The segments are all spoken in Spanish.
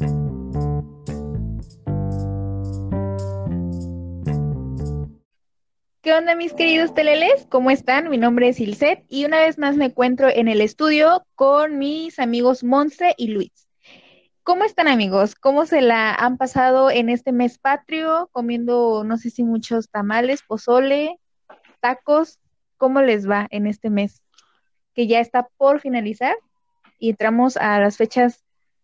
¿Qué onda mis queridos teleles? ¿Cómo están? Mi nombre es Ilset y una vez más me encuentro en el estudio con mis amigos Monse y Luis. ¿Cómo están amigos? ¿Cómo se la han pasado en este mes patrio? Comiendo, no sé si muchos tamales, pozole, tacos. ¿Cómo les va en este mes? Que ya está por finalizar y entramos a las fechas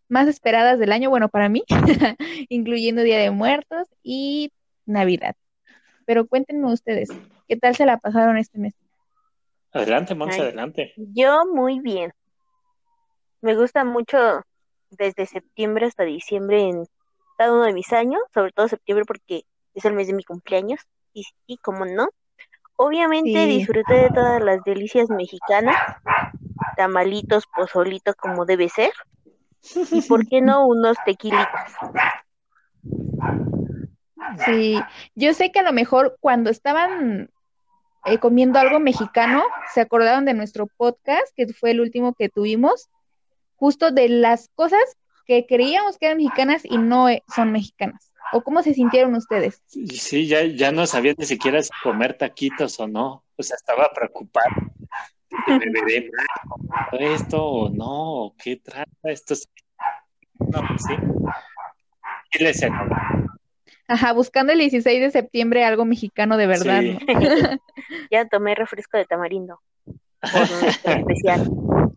más esperadas del año, bueno, para mí, incluyendo Día de Muertos y Navidad. Pero cuéntenme ustedes, ¿qué tal se la pasaron este mes? Adelante, Monse, adelante. Yo muy bien. Me gusta mucho desde septiembre hasta diciembre en cada uno de mis años, sobre todo septiembre porque es el mes de mi cumpleaños. Y sí, como no. Obviamente disfruté de todas las delicias mexicanas, tamalitos, pozolito como debe ser. Y por qué no unos tequilitas. Sí, yo sé que a lo mejor cuando estaban eh, comiendo algo mexicano, se acordaron de nuestro podcast, que fue el último que tuvimos, justo de las cosas que creíamos que eran mexicanas y no eh, son mexicanas. ¿O cómo se sintieron ustedes? Sí, ya, ya no sabía ni siquiera si comer taquitos o no. O sea, estaba preocupado. ¿Beberé esto o no? ¿Qué trata esto? No, pues sí. ¿Qué les Ajá, buscando el 16 de septiembre algo mexicano de verdad. ya tomé refresco de tamarindo. especial.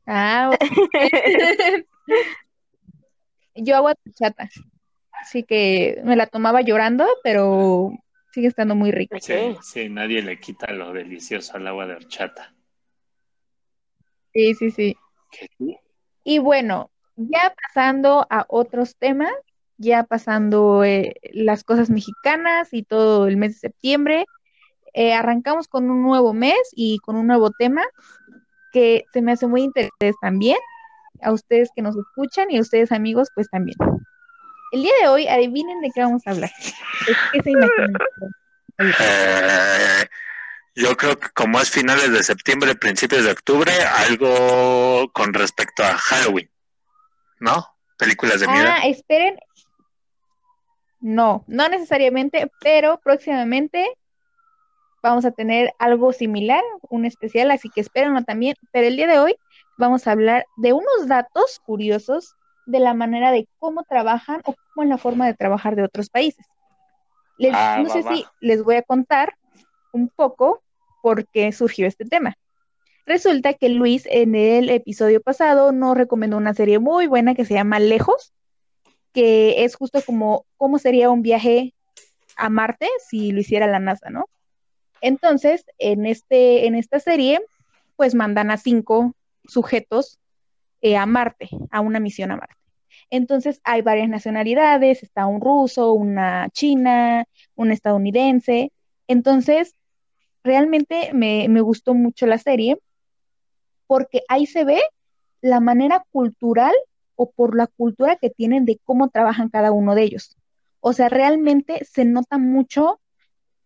Ah, yo agua chata. Así que me la tomaba llorando, pero sigue estando muy rica. Sí, sí, nadie le quita lo delicioso al agua de horchata. Sí, sí, sí. Y bueno, ya pasando a otros temas, ya pasando eh, las cosas mexicanas y todo el mes de septiembre. Eh, arrancamos con un nuevo mes y con un nuevo tema que se me hace muy interesante también, a ustedes que nos escuchan y a ustedes amigos, pues también. El día de hoy, adivinen de qué vamos a hablar. ¿Qué se imaginan? Yo creo que como es finales de septiembre, principios de octubre, algo con respecto a Halloween, ¿no? Películas de miedo. Ah, esperen, no, no necesariamente, pero próximamente vamos a tener algo similar, un especial, así que espérenlo también. Pero el día de hoy vamos a hablar de unos datos curiosos de la manera de cómo trabajan o cómo es la forma de trabajar de otros países. Ah, no sé si les voy a contar un poco por qué surgió este tema. Resulta que Luis en el episodio pasado nos recomendó una serie muy buena que se llama Lejos, que es justo como cómo sería un viaje a Marte si lo hiciera la NASA, ¿no? Entonces, en, este, en esta serie, pues mandan a cinco sujetos eh, a Marte, a una misión a Marte. Entonces, hay varias nacionalidades, está un ruso, una china, un estadounidense. Entonces, realmente me, me gustó mucho la serie porque ahí se ve la manera cultural o por la cultura que tienen de cómo trabajan cada uno de ellos. O sea, realmente se nota mucho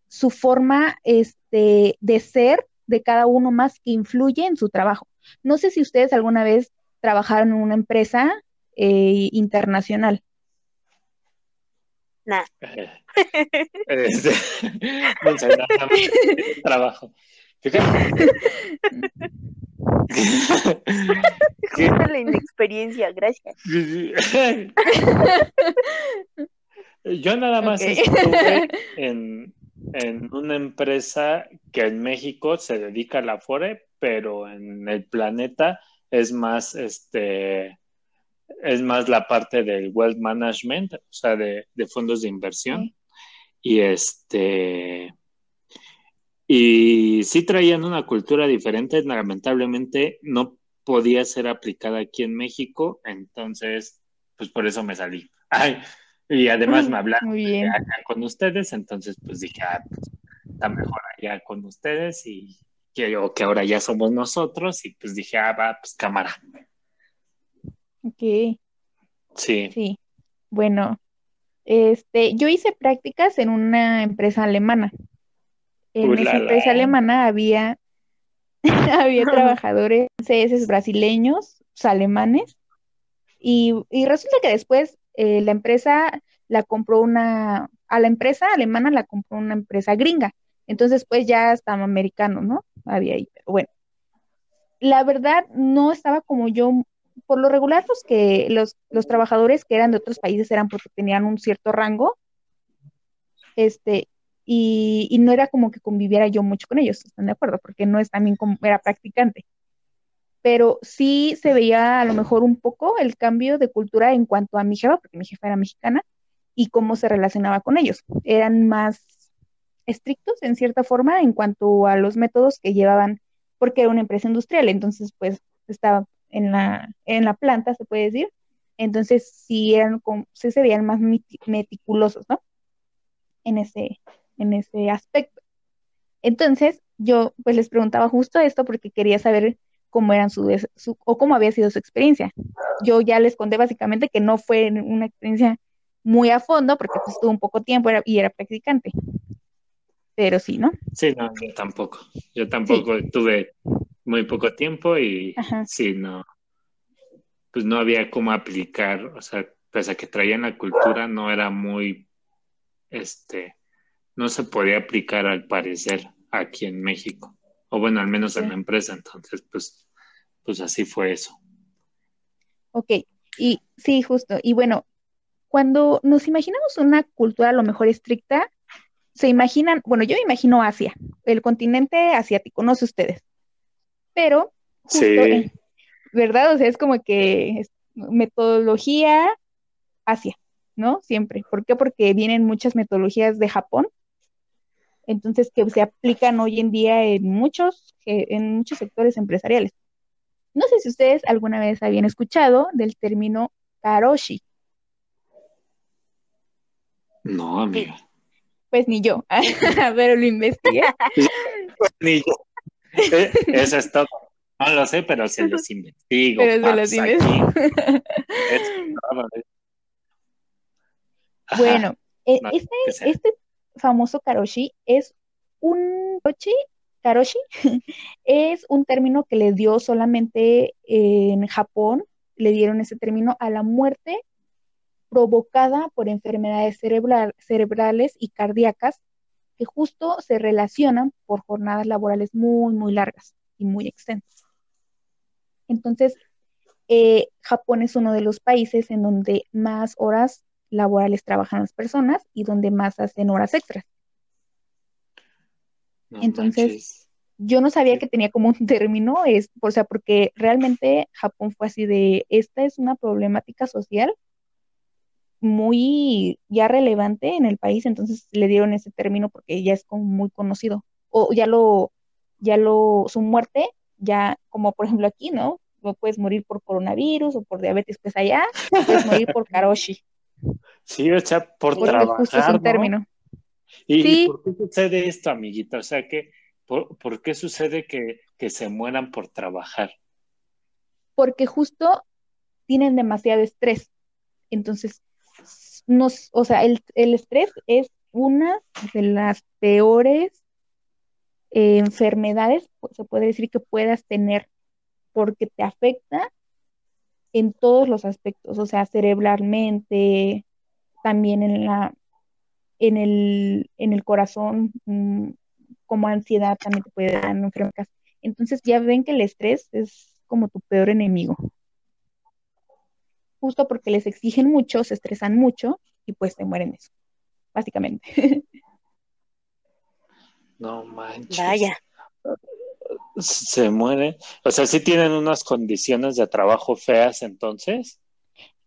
su forma este, de ser de cada uno más que influye en su trabajo. No sé si ustedes alguna vez trabajaron en una empresa eh, internacional. No. Este, trabajo. ¿Qué? la inexperiencia, gracias. Yo nada más estuve en, una empresa que en México se dedica a la FORE, pero en el planeta es más este es más la parte del wealth management, o sea, de, de fondos de inversión. Y este y sí traían una cultura diferente, lamentablemente no podía ser aplicada aquí en México, entonces, pues por eso me salí. y además me hablaron acá con ustedes, entonces pues dije, ah, pues, está mejor allá con ustedes y que, que ahora ya somos nosotros y pues dije, ah, va, pues cámara. Ok. Sí. Sí. Bueno, este, yo hice prácticas en una empresa alemana en esa empresa alemana había, había trabajadores CS brasileños, alemanes, y, resulta que después eh, la empresa la compró una, a la empresa alemana la compró una empresa gringa. Entonces, pues ya estaba americano, ¿no? Había ahí, pero bueno. La verdad, no estaba como yo, por lo regular, los que, los, los trabajadores que eran de otros países eran porque tenían un cierto rango, este, y, y, no era como que conviviera yo mucho con ellos, ¿están de acuerdo? Porque no es también como era practicante. Pero sí se veía a lo mejor un poco el cambio de cultura en cuanto a mi jefa, porque mi jefa era mexicana, y cómo se relacionaba con ellos. Eran más estrictos en cierta forma en cuanto a los métodos que llevaban, porque era una empresa industrial, entonces pues estaba en la, en la planta, se puede decir. Entonces sí eran, sí se veían más meticulosos, ¿no? En ese, en ese aspecto. Entonces, yo pues les preguntaba justo esto porque quería saber cómo eran su, o cómo había sido su experiencia. Yo ya les conté básicamente que no fue una experiencia muy a fondo porque pues estuvo un poco tiempo y era practicante. Pero sí, ¿no? Sí, no, yo tampoco. Yo tampoco tuve muy poco tiempo y sí, no. Pues no había cómo aplicar, o sea, pese a que traían la cultura, no era muy, este, no se podía aplicar al parecer aquí en México, o bueno, al menos en la empresa, entonces pues, pues así fue eso. Ok, y sí, justo, y bueno, cuando nos imaginamos una cultura a lo mejor estricta, se imaginan, bueno, yo me imagino Asia, el continente asiático, no sé ustedes, pero, sí. ¿verdad? O sea, es como que metodología Asia, ¿no? Siempre. ¿Por qué? Porque vienen muchas metodologías de Japón entonces que se aplican hoy en día en muchos, en muchos sectores empresariales. No sé si ustedes alguna vez habían escuchado del término karoshi. No, amiga. Pues ni yo, pero lo investigué. ni yo. Eso es todo. No lo sé, pero se los investigo. Pero se los investigo. bueno, eh, este, este famoso karoshi es un karoshi, es un término que le dio solamente en Japón, le dieron ese término a la muerte provocada por enfermedades cerebrales y cardíacas que justo se relacionan por jornadas laborales muy, muy largas y muy extensas. Entonces, eh, Japón es uno de los países en donde más horas laborales trabajan las personas y donde más hacen horas extras. Entonces, yo no sabía que tenía como un término, es, o sea, porque realmente Japón fue así de, esta es una problemática social muy ya relevante en el país, entonces le dieron ese término porque ya es como muy conocido. O ya lo, ya lo, su muerte, ya como por ejemplo aquí, ¿no? No puedes morir por coronavirus o por diabetes, pues allá puedes morir por karoshi. Sí, o sea, por trabajar, término. ¿Y, por qué sucede esto, amiguita? O sea, que, ¿por, qué sucede que, que se mueran por trabajar? Porque justo tienen demasiado estrés. Entonces, nos, o sea, el, el estrés es una de las peores eh, enfermedades, se puede decir que puedas tener, porque te afecta en todos los aspectos, o sea, cerebralmente, también en la en el, en el corazón, mm, como ansiedad también te puede dar enfermedades. Entonces ya ven que el estrés es como tu peor enemigo. Justo porque les exigen mucho, se estresan mucho y pues se mueren eso, básicamente. No manches. Vaya. Se mueren. O sea, sí tienen unas condiciones de trabajo feas entonces.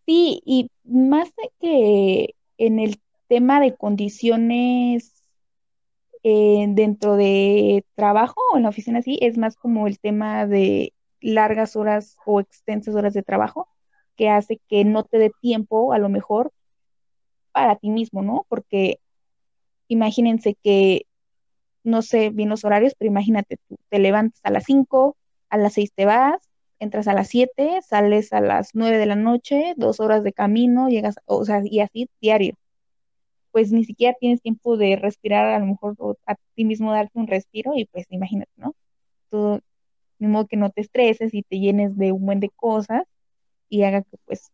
Sí, y más de que en el tema de condiciones eh, dentro de trabajo o en la oficina, sí, es más como el tema de largas horas o extensas horas de trabajo que hace que no te dé tiempo a lo mejor para ti mismo, ¿no? Porque imagínense que, no sé bien los horarios, pero imagínate, tú te levantas a las 5, a las 6 te vas, entras a las 7, sales a las 9 de la noche, dos horas de camino, llegas, o sea, y así diario. Pues ni siquiera tienes tiempo de respirar, a lo mejor a ti mismo darte un respiro y pues imagínate, ¿no? Todo, de que no te estreses y te llenes de un buen de cosas y haga que pues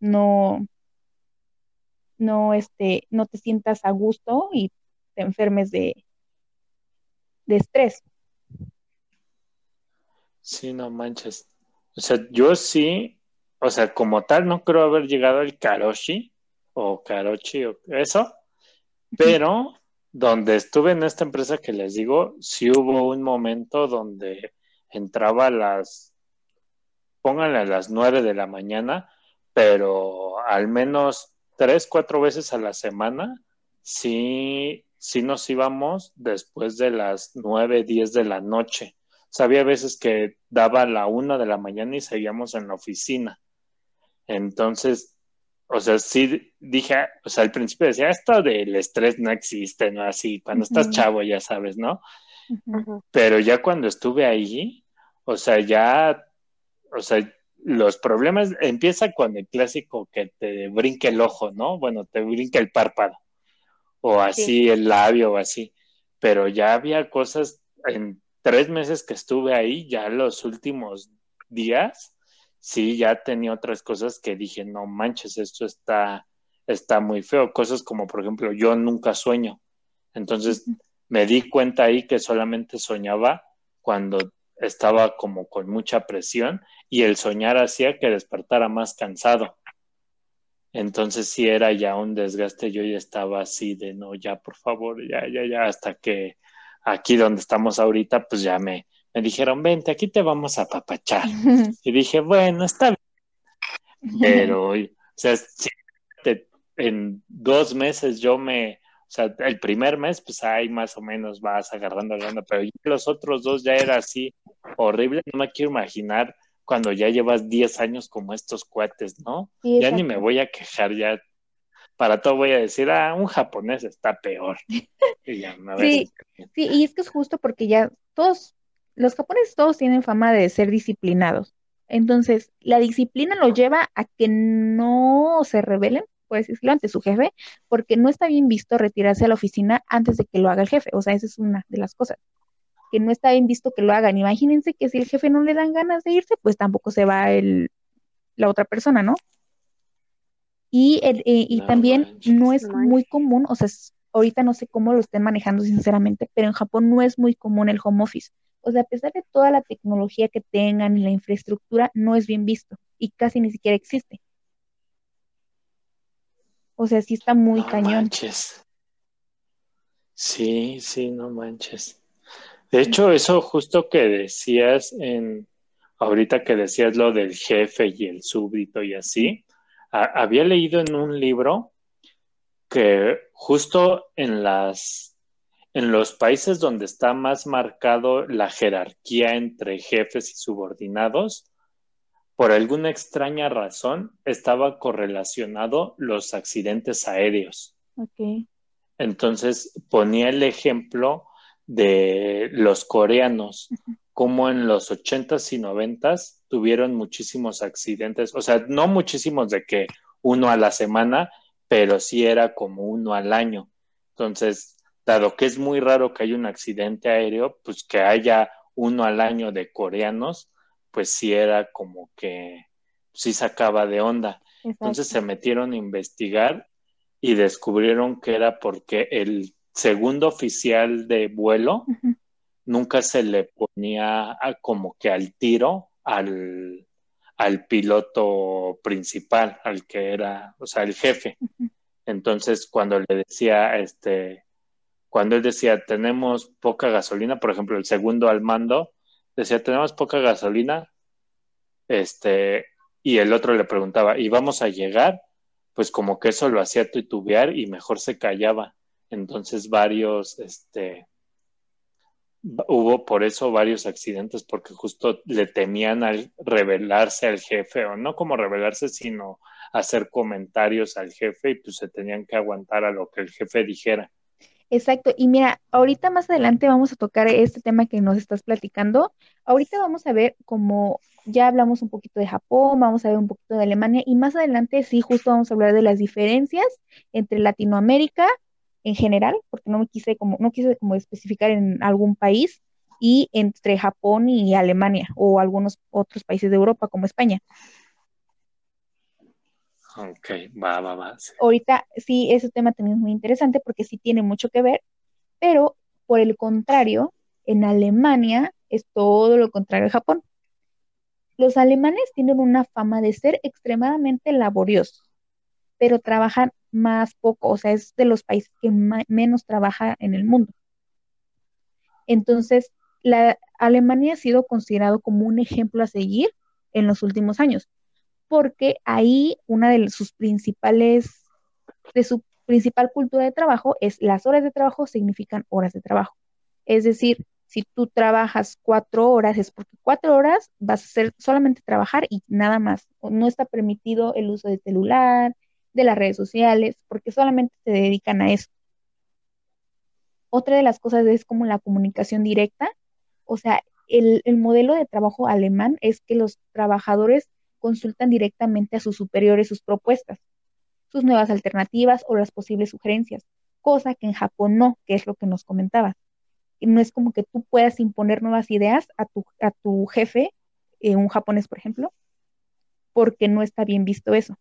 no, no, este, no te sientas a gusto y te enfermes de, de estrés. Sí, no manches. O sea, yo sí, o sea, como tal, no creo haber llegado al Karoshi o Karochi o eso, pero donde estuve en esta empresa que les digo, sí hubo un momento donde entraba a las, pónganle a las nueve de la mañana, pero al menos tres, cuatro veces a la semana, sí, sí nos íbamos después de las nueve, diez de la noche. O sea, había veces que daba la una de la mañana y seguíamos en la oficina. Entonces, o sea, sí dije, o sea, al principio decía, esto del estrés no existe, ¿no? Así, cuando estás chavo, ya sabes, ¿no? Pero ya cuando estuve ahí, o sea, ya, o sea, los problemas empieza con el clásico que te brinque el ojo, ¿no? Bueno, te brinque el párpado, o así el labio, o así. Pero ya había cosas en tres meses que estuve ahí, ya los últimos días, sí, ya tenía otras cosas que dije, no manches, esto está, está muy feo. Cosas como, por ejemplo, yo nunca sueño. Entonces me di cuenta ahí que solamente soñaba cuando estaba como con mucha presión y el soñar hacía que despertara más cansado. Entonces sí era ya un desgaste, yo ya estaba así de no, ya por favor, ya, ya, ya, hasta que aquí donde estamos ahorita, pues ya me, me dijeron, vente, aquí te vamos a papachar. y dije, bueno, está bien. Pero, o sea, en dos meses yo me, o sea, el primer mes, pues ahí más o menos vas agarrando la onda, pero los otros dos ya era así horrible. No me quiero imaginar cuando ya llevas 10 años como estos cuates, ¿no? ya ni me voy a quejar, ya para todo voy a decir, ah, un japonés está peor. Y ya, sí, sí, y es que es justo porque ya todos los japoneses todos tienen fama de ser disciplinados. Entonces, la disciplina lo lleva a que no se rebelen, por decirlo, ante su jefe, porque no está bien visto retirarse a la oficina antes de que lo haga el jefe. O sea, esa es una de las cosas. Que no está bien visto que lo hagan. Imagínense que si el jefe no le dan ganas de irse, pues tampoco se va el, la otra persona, ¿no? Y, eh, y también no es muy común, o sea, ahorita no sé cómo lo estén manejando sinceramente, pero en Japón no es muy común el home office. O sea, a pesar de toda la tecnología que tengan y la infraestructura, no es bien visto y casi ni siquiera existe. O sea, sí está muy no cañón. Manches. Sí, sí, no manches. De hecho, eso justo que decías en ahorita que decías lo del jefe y el súbdito y así, había leído en un libro que justo en las en los países donde está más marcado la jerarquía entre jefes y subordinados, por alguna extraña razón estaba correlacionado los accidentes aéreos. Entonces ponía el ejemplo de los coreanos, como en los ochentas y noventas tuvieron muchísimos accidentes, o sea, no muchísimos de que uno a la semana, pero sí era como uno al año. Entonces, dado que es muy raro que haya un accidente aéreo, pues que haya uno al año de coreanos, pues sí era como que sí sacaba de onda. Entonces se metieron a investigar y descubrieron que era porque el segundo oficial de vuelo nunca se le ponía como que al tiro al, al piloto principal, al que era, o sea, el jefe. Entonces, cuando le decía, este, cuando él decía, tenemos poca gasolina, por ejemplo, el segundo al mando, decía, tenemos poca gasolina, este, y el otro le preguntaba, ¿y vamos a llegar? Pues como que eso lo hacía titubear y mejor se callaba. Entonces varios, este, hubo por eso varios accidentes, porque justo le temían al revelarse al jefe, o no como revelarse, sino hacer comentarios al jefe y pues se tenían que aguantar a lo que el jefe dijera. Exacto, y mira, ahorita más adelante vamos a tocar este tema que nos estás platicando. Ahorita vamos a ver como ya hablamos un poquito de Japón, vamos a ver un poquito de Alemania y más adelante sí, justo vamos a hablar de las diferencias entre Latinoamérica en general, porque no me quise como no quise como especificar en algún país y entre Japón y Alemania o algunos otros países de Europa como España. Ok, va, va, va. Ahorita sí, ese tema también es muy interesante porque sí tiene mucho que ver, pero por el contrario, en Alemania es todo lo contrario a Japón. Los alemanes tienen una fama de ser extremadamente laboriosos, pero trabajan más poco, o sea, es de los países que menos trabaja en el mundo. Entonces, la Alemania ha sido considerado como un ejemplo a seguir en los últimos años, porque ahí una de sus principales, de su principal cultura de trabajo es las horas de trabajo significan horas de trabajo. Es decir, si tú trabajas cuatro horas, es porque cuatro horas vas a hacer solamente trabajar y nada más. No está permitido el uso de celular, de las redes sociales, porque solamente se dedican a eso. Otra de las cosas es como la comunicación directa. O sea, el, el modelo de trabajo alemán es que los trabajadores consultan directamente a sus superiores sus propuestas, sus nuevas alternativas o las posibles sugerencias, cosa que en Japón no, que es lo que nos comentabas no es como que tú puedas imponer nuevas ideas a tu, a tu jefe, eh, un japonés, por ejemplo, porque no está bien visto eso.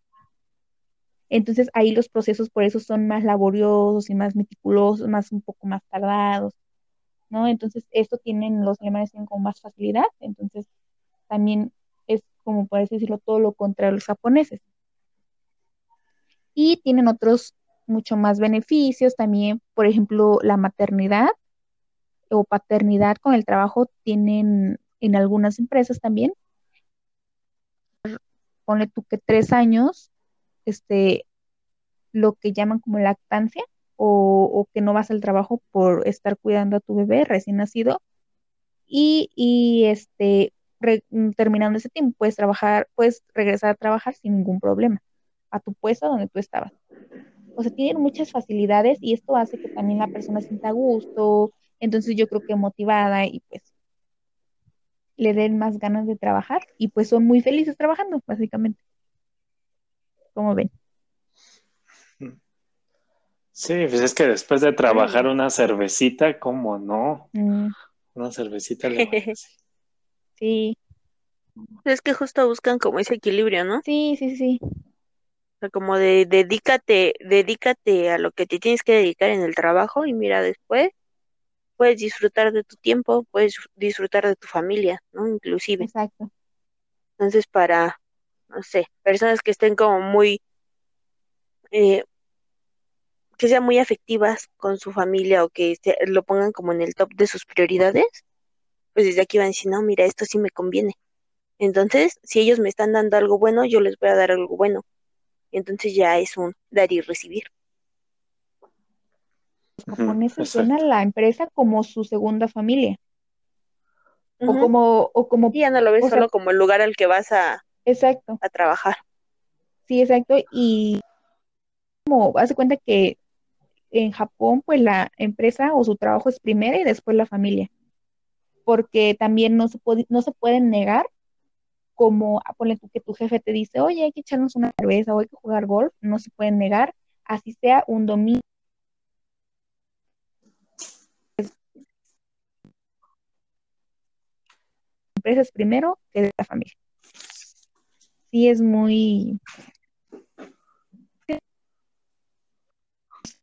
Entonces ahí los procesos por eso son más laboriosos y más meticulosos, más un poco más tardados, ¿no? Entonces esto tienen los alemanes tienen como más facilidad, entonces también como así decirlo todo lo contrario a los japoneses. Y tienen otros mucho más beneficios también, por ejemplo, la maternidad o paternidad con el trabajo tienen en algunas empresas también. Ponle tú que tres años, este, lo que llaman como lactancia, o, que no vas al trabajo por estar cuidando a tu bebé recién nacido. Y, y este, terminando ese tiempo, puedes trabajar, puedes regresar a trabajar sin ningún problema a tu puesto donde tú estabas. O sea, tienen muchas facilidades y esto hace que también la persona sienta gusto, entonces yo creo que motivada y pues le den más ganas de trabajar y pues son muy felices trabajando, básicamente. ¿Cómo ven? Sí, pues es que después de trabajar una cervecita, ¿cómo no? Mm. Una cervecita le Sí. Es que justo buscan como ese equilibrio, ¿no? Sí, sí, sí. O sea, como de dedícate, dedícate a lo que te tienes que dedicar en el trabajo y mira después puedes disfrutar de tu tiempo, puedes disfrutar de tu familia, ¿no? Inclusive. Exacto. Entonces, para, no sé, personas que estén como muy, eh, que sean muy afectivas con su familia o que lo pongan como en el top de sus prioridades, pues desde aquí van a decir, no, mira, esto sí me conviene. Entonces, si ellos me están dando algo bueno, yo les voy a dar algo bueno. Entonces ya es un dar y recibir los japoneses ven a la empresa como su segunda familia. O como, o como. ya no lo ves solo como el lugar al que vas a, exacto. a trabajar. Sí, exacto. Y como hace cuenta que en Japón, pues la empresa o su trabajo es primera y después la familia. Porque también no se puede, no se pueden negar como, ah, ponle tú que tu jefe te dice, oye, hay que echarnos una cerveza o hay que jugar golf, no se pueden negar, así sea un domingo empresas primero que de la familia. Sí es muy...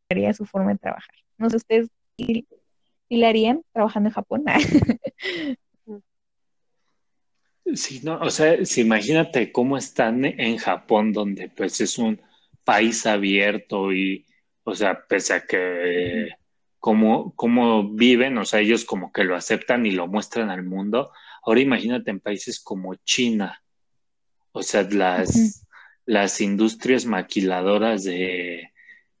Sería su forma de trabajar. No sé ustedes si, la harían trabajando en Japón. sí, no, o sea, si imagínate cómo están en Japón, donde pues es un país abierto y, o sea, pese a que cómo, cómo viven, o sea, ellos como que lo aceptan y lo muestran al mundo, Ahora imagínate en países como China, o sea, las, las industrias maquiladoras de,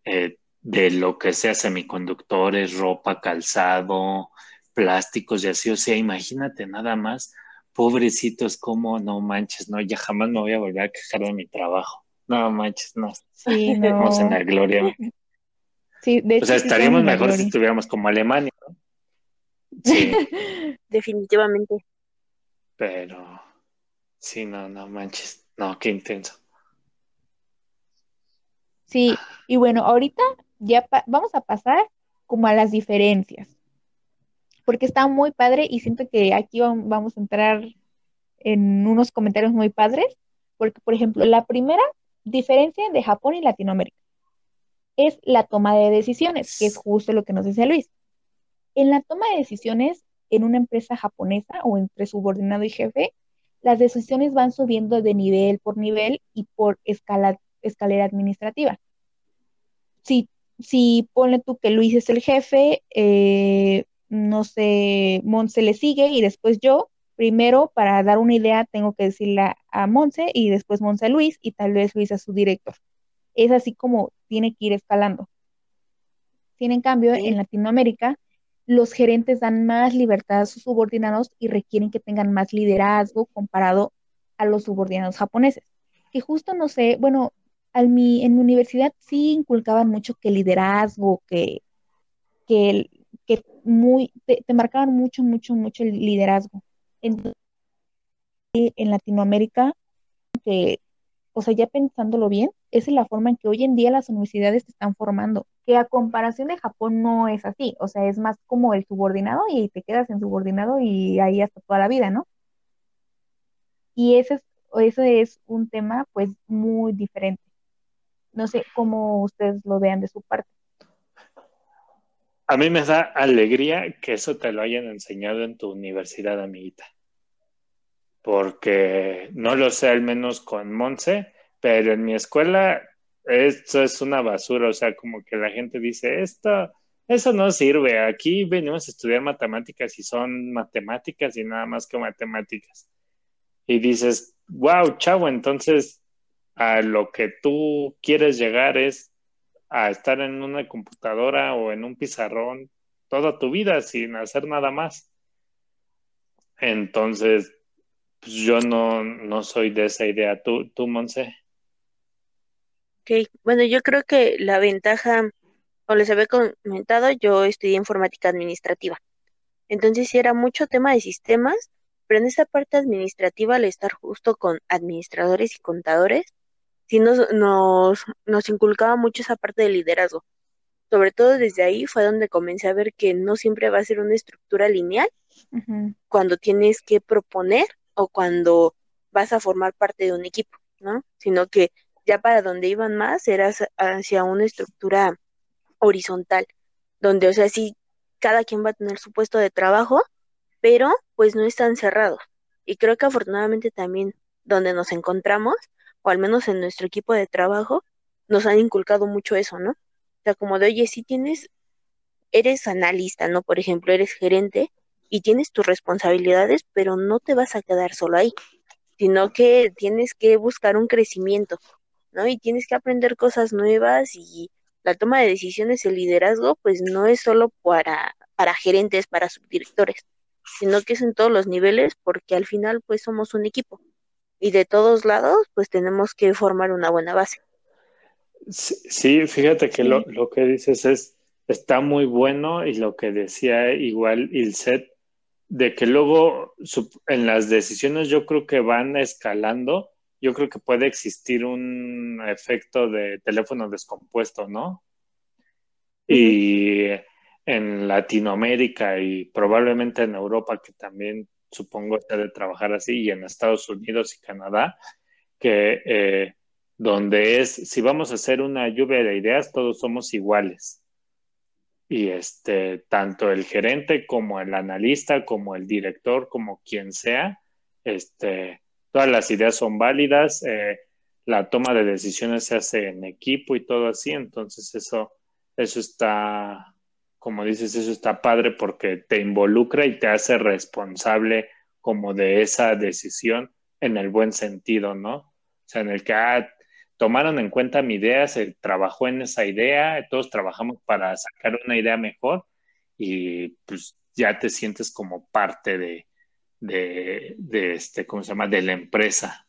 eh, de lo que sea, semiconductores, ropa, calzado, plásticos y así, o sea, imagínate nada más, pobrecitos, como no manches, no, ya jamás me voy a volver a quejar de mi trabajo. No manches, no. Sí, no. en la gloria. Sí, de o sea, estaríamos mejor si estuviéramos como Alemania, ¿no? Sí. Definitivamente. Pero sí, no, no manches. No, qué intenso. Sí, y bueno, ahorita ya vamos a pasar como a las diferencias, porque está muy padre y siento que aquí vamos a entrar en unos comentarios muy padres, porque por ejemplo, la primera diferencia de Japón y Latinoamérica es la toma de decisiones, que es justo lo que nos decía Luis. En la toma de decisiones en una empresa japonesa o entre subordinado y jefe, las decisiones van subiendo de nivel por nivel y por escalera administrativa. Si, si pone tú que Luis es el jefe, eh, no sé, Monse le sigue y después yo, primero para dar una idea tengo que decirle a Monse y después Monse a Luis y tal vez Luis a su director. Es así como tiene que ir escalando. Sin en cambio, en Latinoamérica, los gerentes dan más libertad a sus subordinados y requieren que tengan más liderazgo comparado a los subordinados japoneses. Que justo no sé, bueno, en mi universidad sí inculcaban mucho que liderazgo, que, que, que muy, te, marcaban mucho, mucho, mucho el liderazgo. Entonces, en Latinoamérica, que, o sea, ya pensándolo bien, esa es la forma en que hoy en día las universidades se están formando que a comparación de Japón no es así, o sea, es más como el subordinado y te quedas en subordinado y ahí hasta toda la vida, ¿no? Y ese es, ese es un tema pues muy diferente. No sé cómo ustedes lo vean de su parte. A mí me da alegría que eso te lo hayan enseñado en tu universidad, amiguita. Porque no lo sé al menos con Monse, pero en mi escuela esto es una basura, o sea, como que la gente dice, esto, eso no sirve, aquí venimos a estudiar matemáticas y son matemáticas y nada más que matemáticas. Y dices, wow, chavo, entonces a lo que tú quieres llegar es a estar en una computadora o en un pizarrón toda tu vida sin hacer nada más. Entonces, pues yo no, no soy de esa idea. ¿Tú, tú Monse? Ok, bueno, yo creo que la ventaja, como les había comentado, yo estudié informática administrativa. Entonces sí era mucho tema de sistemas, pero en esa parte administrativa, al estar justo con administradores y contadores, sí nos, nos, nos inculcaba mucho esa parte de liderazgo. Sobre todo desde ahí fue donde comencé a ver que no siempre va a ser una estructura lineal cuando tienes que proponer o cuando vas a formar parte de un equipo, ¿no? Sino que ya para donde iban más era hacia una estructura horizontal, donde, o sea, sí, cada quien va a tener su puesto de trabajo, pero pues no están cerrados. Y creo que afortunadamente también donde nos encontramos, o al menos en nuestro equipo de trabajo, nos han inculcado mucho eso, ¿no? O sea, como de, oye, si tienes, eres analista, ¿no? Por ejemplo, eres gerente y tienes tus responsabilidades, pero no te vas a quedar solo ahí, sino que tienes que buscar un crecimiento, ¿no? Y tienes que aprender cosas nuevas y la toma de decisiones, el liderazgo, pues no es solo para, para gerentes, para subdirectores, sino que es en todos los niveles porque al final pues somos un equipo y de todos lados pues tenemos que formar una buena base. Sí, fíjate que lo, lo, que dices es, está muy bueno y lo que decía igual Ilset, de que luego en las decisiones yo creo que van escalando yo creo que puede existir un efecto de teléfono descompuesto, ¿no? Y en Latinoamérica y probablemente en Europa, que también supongo que de trabajar así, y en Estados Unidos y Canadá, que eh, donde es, si vamos a hacer una lluvia de ideas, todos somos iguales. Y este, tanto el gerente como el analista, como el director, como quien sea, este, todas las ideas son válidas, eh, la toma de decisiones se hace en equipo y todo así, entonces eso, eso está, como dices, eso está padre porque te involucra y te hace responsable como de esa decisión en el buen sentido, ¿no? O sea, en el que ah, tomaron en cuenta mi idea, se trabajó en esa idea, todos trabajamos para sacar una idea mejor y pues ya te sientes como parte de, de, este, ¿cómo se llama? De la empresa.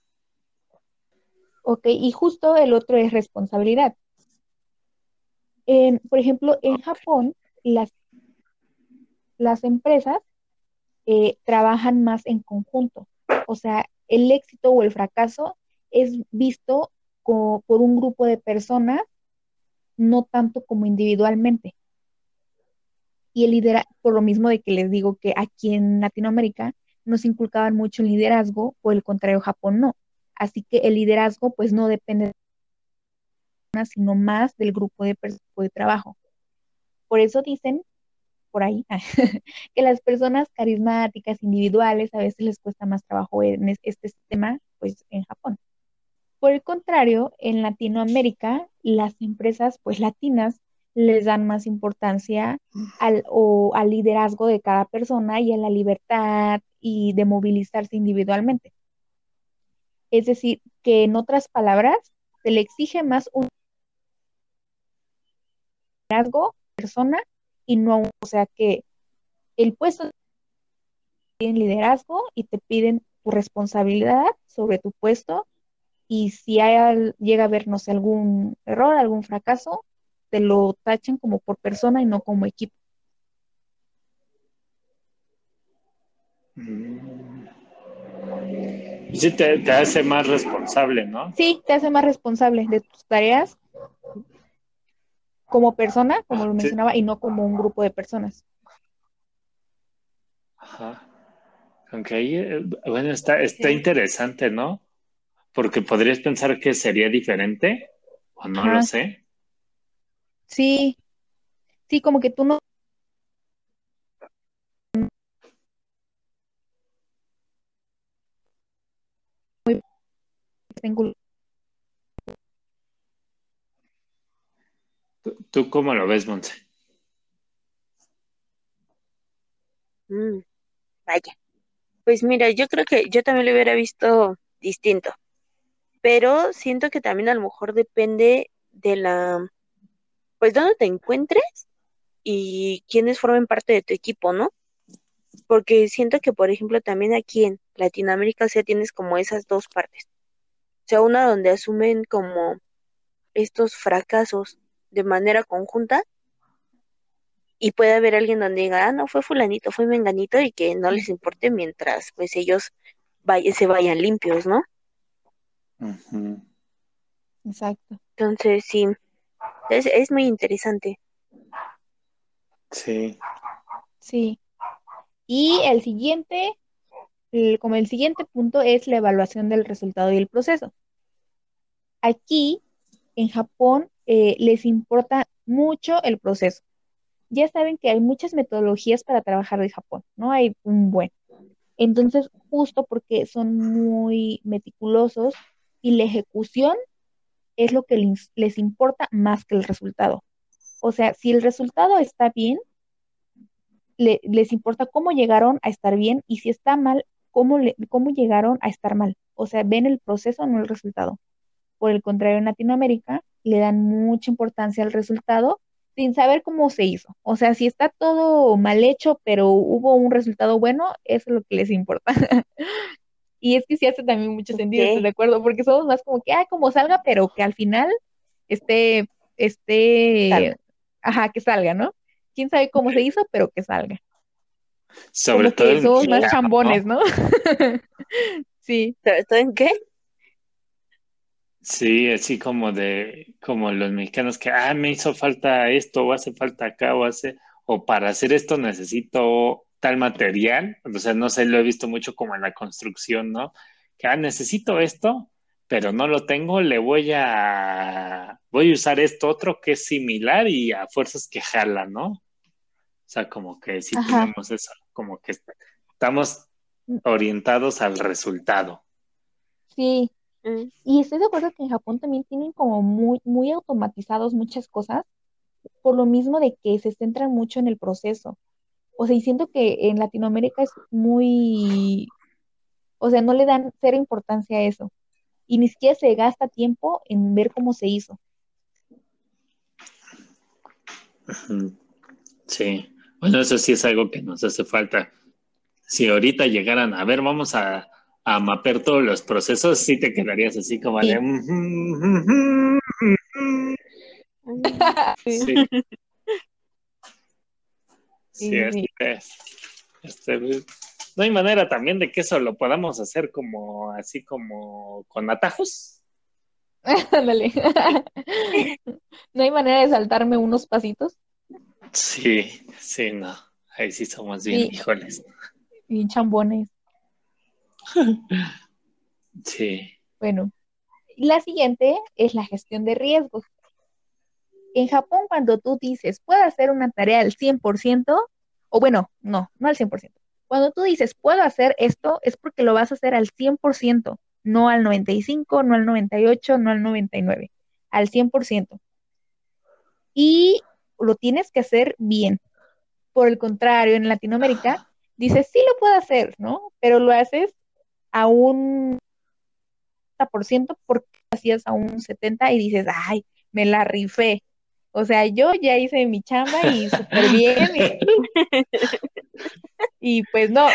Ok, y justo el otro es responsabilidad. por ejemplo, en Japón, las, las empresas eh, trabajan más en conjunto. O sea, el éxito o el fracaso es visto por un grupo de personas, no tanto como individualmente. Y el liderazgo, por lo mismo de que les digo que aquí en Latinoamérica nos inculcaban mucho el liderazgo, o el contrario, Japón no. Así que el liderazgo pues no depende sino más del grupo de, de trabajo. Por eso dicen por ahí, que las personas carismáticas, individuales, a veces les cuesta más trabajo en este sistema, pues en Japón. Por el contrario, en Latinoamérica, las empresas, pues latinas, les dan más importancia al, o, al liderazgo de cada persona y a la libertad y de movilizarse individualmente. Es decir, que en otras palabras, se le exige más un liderazgo persona y no, o sea que el puesto tiene liderazgo y te piden tu responsabilidad sobre tu puesto y si hay, llega a haber, no sé, algún error, algún fracaso, te lo tachan como por persona y no como equipo. Mm. Y sí te, te, hace más responsable, ¿no? Sí, te hace más responsable de tus tareas como persona, como lo mencionaba, y no como un grupo de personas. Ajá. Aunque ahí, eh, bueno, está, está interesante, ¿no? Porque podrías pensar que sería diferente, o no lo sé. Sí, sí, como que tú no ¿Tú cómo lo ves, Monse? Mm, vaya. Pues mira, yo creo que yo también lo hubiera visto distinto, pero siento que también a lo mejor depende de la, pues dónde te encuentres y quiénes formen parte de tu equipo, ¿no? Porque siento que, por ejemplo, también aquí en Latinoamérica, o sea, tienes como esas dos partes. O sea, una donde asumen como estos fracasos de manera conjunta y puede haber alguien donde diga, ah, no, fue fulanito, fue menganito y que no les importe mientras pues ellos se vayan limpios, ¿no? Exacto. Entonces, sí, es, es muy interesante. Sí. Sí. Y el siguiente, como el siguiente punto es la evaluación del resultado y el proceso. Aquí, en Japón, eh, les importa mucho el proceso. Ya saben que hay muchas metodologías para trabajar de Japón, ¿no? Hay un buen. Entonces, justo porque son muy meticulosos y la ejecución es lo que les, importa más que el resultado. O sea, si el resultado está bien, les importa cómo llegaron a estar bien y si está mal, cómo, cómo llegaron a estar mal. O sea, ven el proceso, no el resultado. Por el contrario, en Latinoamérica le dan mucha importancia al resultado sin saber cómo se hizo. O sea, si está todo mal hecho, pero hubo un resultado bueno, eso es lo que les importa. y es que sí hace también mucho sentido, ¿estoy de acuerdo? Porque somos más como que, ah, como salga, pero que al final esté, esté, ajá, que salga, ¿no? Quién sabe cómo se hizo, pero que salga. Sobre todo. Que somos más chambones, ¿no? sí. ¿Sobre todo en qué? Sí, así como de, como los mexicanos que, ah, me hizo falta esto, o hace falta acá, o hace, o para hacer esto necesito tal material, o sea, no sé, lo he visto mucho como en la construcción, ¿no? Que, ah, necesito esto, pero no lo tengo, le voy a, voy a usar esto otro que es similar y a fuerzas que jala, ¿no? O sea, como que si tenemos eso, como que estamos orientados al resultado. Sí, Mm. Y estoy de acuerdo que en Japón también tienen como muy, muy automatizados muchas cosas, por lo mismo de que se centran mucho en el proceso. O sea, y siento que en Latinoamérica es muy, o sea, no le dan cero importancia a eso. Y ni siquiera se gasta tiempo en ver cómo se hizo. Sí, bueno, eso sí es algo que nos hace falta. Si ahorita llegaran a ver, vamos a a mapear todos los procesos, sí te quedarías así como de... Sí. Sí, este, no hay manera también de que eso lo podamos hacer como así como con atajos. Ándale. no hay manera de saltarme unos pasitos. Sí, sí, no. Ahí sí somos bien, híjoles. Bien chambones. Sí. Bueno, la siguiente es la gestión de riesgos. En Japón, cuando tú dices, puedo hacer una tarea al 100%, o bueno, no, no al 100%. Cuando tú dices, puedo hacer esto, es porque lo vas a hacer al 100%, no al 95, no al 98, no al 99, al 100%. Y lo tienes que hacer bien. Por el contrario, en Latinoamérica, dices, sí lo puedo hacer, ¿no? Pero lo haces a un por ciento porque hacías a un 70 y dices, ay, me la rifé. O sea, yo ya hice mi chamba y súper bien. Y, pues no.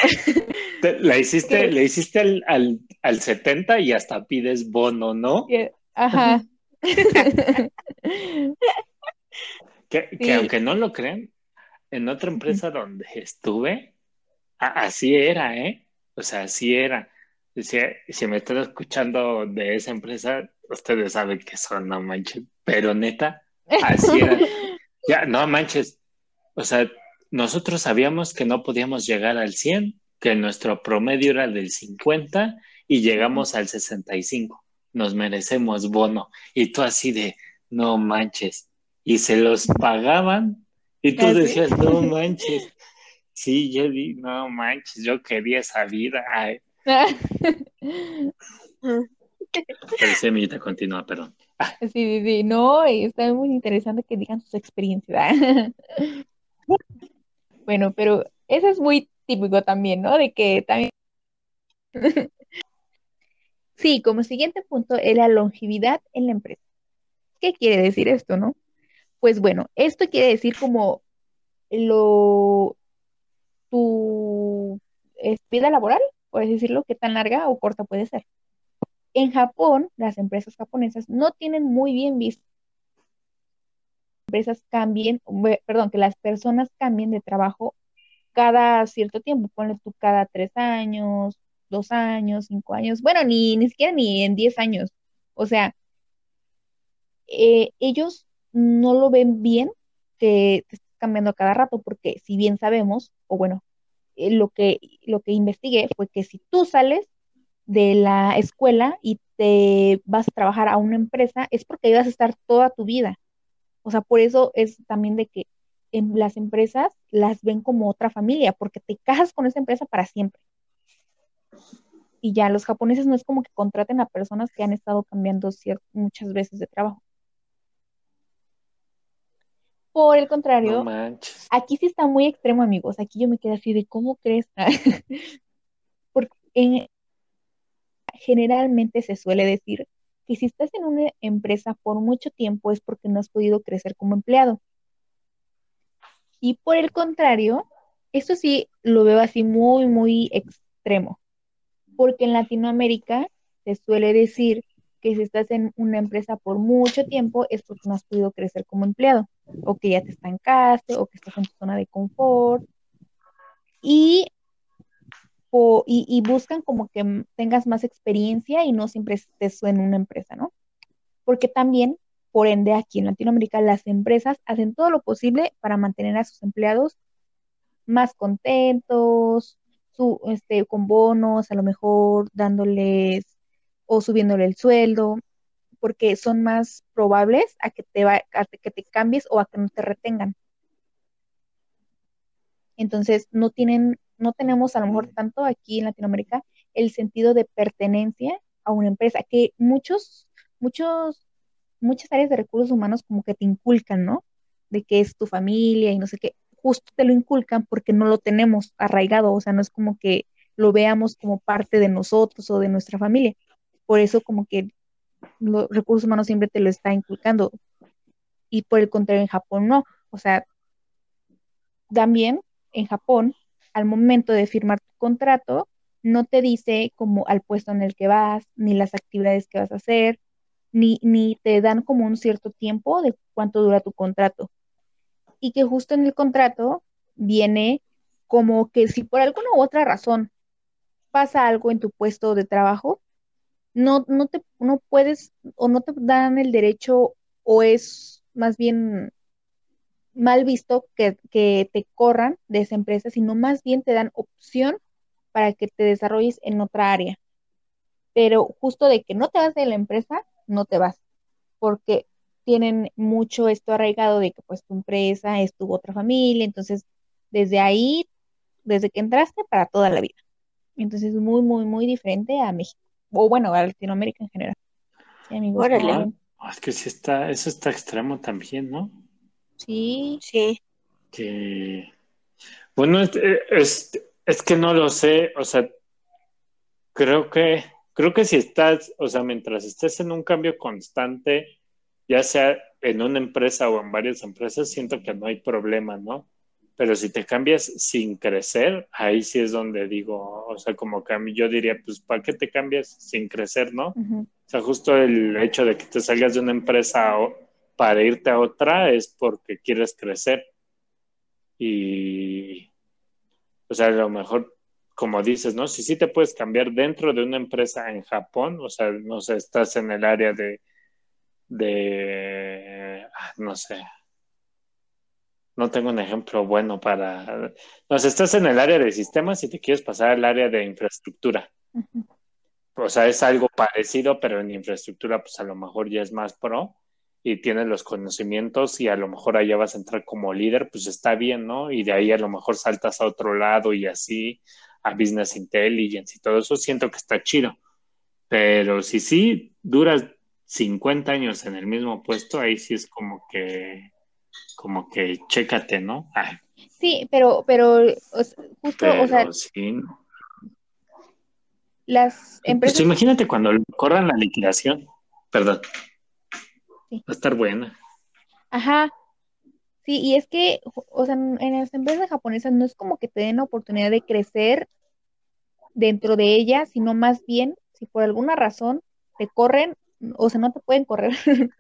La hiciste, le hiciste al, al, al 70 y hasta pides bono, ¿no? Ajá. que, que aunque no lo crean, en otra empresa donde estuve, así era, ¿eh? O sea, así era. Si, si me están escuchando de esa empresa, ustedes saben que son, no manches, pero neta, así era. ya, no manches. O sea, nosotros sabíamos que no podíamos llegar al 100, que nuestro promedio era del 50 y llegamos al 65. Nos merecemos bono. Y tú así de, no manches. Y se los pagaban y tú ¿Ah, decías, no manches. Sí, yo di, no manches, yo quería esa vida. Ay. Pero continúa, perdón. Sí, sí, sí, no, está muy interesante que digan sus experiencias. bueno, pero eso es muy típico también, ¿no? De que también... sí, como siguiente punto es la longevidad en la empresa. ¿Qué quiere decir esto, no? Pues bueno, esto quiere decir como lo tu vida laboral, puedes decirlo, qué tan larga o corta puede ser. En Japón, las empresas japonesas no tienen muy bien visto empresas cambien, perdón, que las personas cambien de trabajo cada cierto tiempo, ponle tú cada tres años, dos años, cinco años, bueno, ni, ni siquiera ni en diez años. O sea, eh, ellos no lo ven bien que te estés cambiando cada rato, porque si bien sabemos, o bueno, lo, que, lo que investigué fue que si tú sales de la escuela y te vas a trabajar a una empresa, es porque vas a estar toda tu vida. O sea, por eso es también de que en las empresas las ven como otra familia, porque te casas con esa empresa para siempre. Y ya los japoneses no es como que contraten a personas que han estado cambiando muchas veces de trabajo. Por el contrario, aquí sí está muy extremo, amigos. Aquí yo me quedé así de, ¿cómo crees? Porque generalmente se suele decir que si estás en una empresa por mucho tiempo es porque no has podido crecer como empleado. Y por el contrario, esto sí lo veo así muy, muy extremo. Porque en Latinoamérica se suele decir que si estás en una empresa por mucho tiempo es porque no has podido crecer como empleado, o que ya te estancaste, o que estás en tu zona de confort. Y, y, buscan como que tengas más experiencia y no siempre estés en una empresa, ¿no? Porque también, por ende, aquí en Latinoamérica, las empresas hacen todo lo posible para mantener a sus empleados más contentos, su, este, con bonos, a lo mejor dándoles o subiéndole el sueldo, porque son más probables a que te, va, que te cambies o a que no te retengan. Entonces, no tienen, no tenemos a lo mejor tanto aquí en Latinoamérica el sentido de pertenencia a una empresa, que muchos, muchos, muchas áreas de recursos humanos como que te inculcan, ¿no? De que es tu familia y no sé qué, justo te lo inculcan porque no lo tenemos arraigado, o sea, no es como que lo veamos como parte de nosotros o de nuestra familia por eso como que los recursos humanos siempre te lo está inculcando. Y por el contrario, en Japón no. O sea, también en Japón, al momento de firmar tu contrato, no te dice como al puesto en el que vas, ni las actividades que vas a hacer, ni, ni te dan como un cierto tiempo de cuánto dura tu contrato. Y que justo en el contrato viene como que si por alguna u otra razón pasa algo en tu puesto de trabajo, no, no te, no puedes o no te dan el derecho o es más bien mal visto que, que te corran de esa empresa, sino más bien te dan opción para que te desarrolles en otra área. Pero justo de que no te vas de la empresa, no te vas, porque tienen mucho esto arraigado de que pues tu empresa es tu otra familia, entonces desde ahí, desde que entraste para toda la vida. Entonces es muy, muy, muy diferente a México, o bueno, a Latinoamérica en general. Sí, amigos. Órale. Ah, es que sí está, eso está extremo también, ¿no? Sí. Sí. Que, bueno, es, es que no lo sé, o sea, creo que, creo que si estás, o sea, mientras estés en un cambio constante, ya sea en una empresa o en varias empresas, siento que no hay problema, ¿no? Pero si te cambias sin crecer, ahí sí es donde digo, o sea, como que yo diría, pues, ¿para qué te cambias sin crecer, no? O sea, justo el hecho de que te salgas de una empresa para irte a otra es porque quieres crecer. Y, o sea, a lo mejor, como dices, ¿no? Si sí te puedes cambiar dentro de una empresa en Japón, o sea, no sé, estás en el área de de, ah, no sé, no tengo un ejemplo bueno para, no sé, estás en el área de sistemas y te quieres pasar al área de infraestructura. O sea, es algo parecido, pero en infraestructura, pues a lo mejor ya es más pro y tienes los conocimientos y a lo mejor allá vas a entrar como líder, pues está bien, ¿no? Y de ahí a lo mejor saltas a otro lado y así a Business Intelligence y todo eso, siento que está chido. Pero si sí duras 50 años en el mismo puesto, ahí sí es como que, como que chécate, ¿no? Sí, pero, pero, justo, o sea, sí. las empresas. Pues imagínate cuando corran la liquidación, perdón. Va a estar buena. Ajá. Sí, y es que, o sea, en las empresas japonesas no es como que te den la oportunidad de crecer dentro de ellas, sino más bien, si por alguna razón te corren, o sea, no te pueden correr,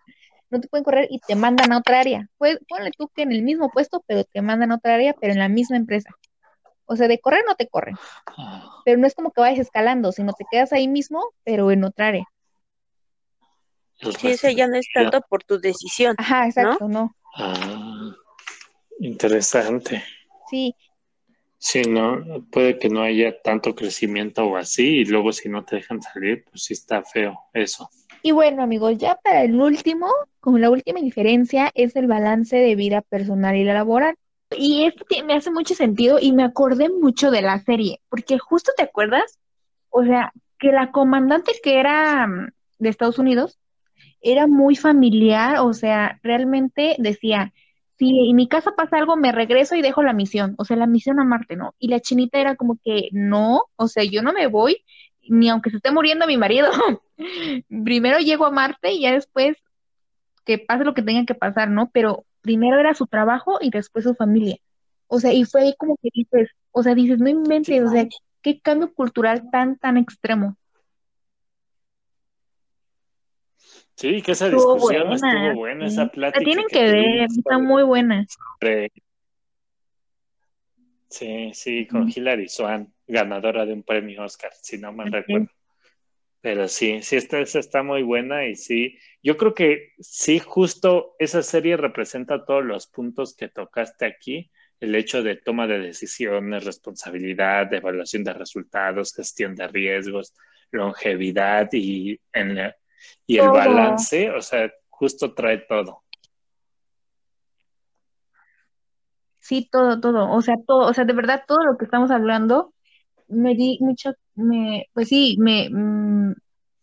no te pueden correr y te mandan a otra área. Pues, ponle tú que en el mismo puesto, pero te mandan a otra área, pero en la misma empresa. O sea, de correr no te corren. Pero no es como que vayas escalando, sino te quedas ahí mismo, pero en otra área. Sí, ese ya no es tanto por tu decisión. Ajá, exacto, ¿no? Ah, interesante. Sí. Sí, no, puede que no haya tanto crecimiento o así, y luego si no te dejan salir, pues sí está feo eso. Y bueno, amigos, ya para el último, como la última diferencia es el balance de vida personal y la laboral. Y esto me hace mucho sentido y me acordé mucho de la serie, porque justo te acuerdas, o sea, que la comandante que era mm, de Estados Unidos era muy familiar, o sea, realmente decía, si en mi casa pasa algo, me regreso y dejo la misión, o sea, la misión a Marte, ¿no? Y la chinita era como que, no, o sea, yo no me voy, ni aunque se esté muriendo mi marido. primero llego a Marte y ya después que pase lo que tenga que pasar, ¿no? Pero primero era su trabajo y después su familia. O sea, y fue ahí como que dices, o sea, dices, no inventes, o sea, qué cambio cultural tan, tan extremo. Sí, que esa discusión estuvo buena, esa plática. La tienen que, ver, está muy buena. Sí, sí, con Hilary Swan, ganadora de un premio Oscar, si no me recuerdo. Pero sí, sí, esta, está muy buena y sí, yo creo que sí, justo esa serie representa todos los puntos que tocaste aquí, el hecho de toma de decisiones, responsabilidad, evaluación de resultados, gestión de riesgos, longevidad y, en y el balance, o sea, justo trae todo. Sí, todo, todo, o sea, todo, o sea, de verdad todo lo que estamos hablando me di mucho, me, pues sí, me, mm,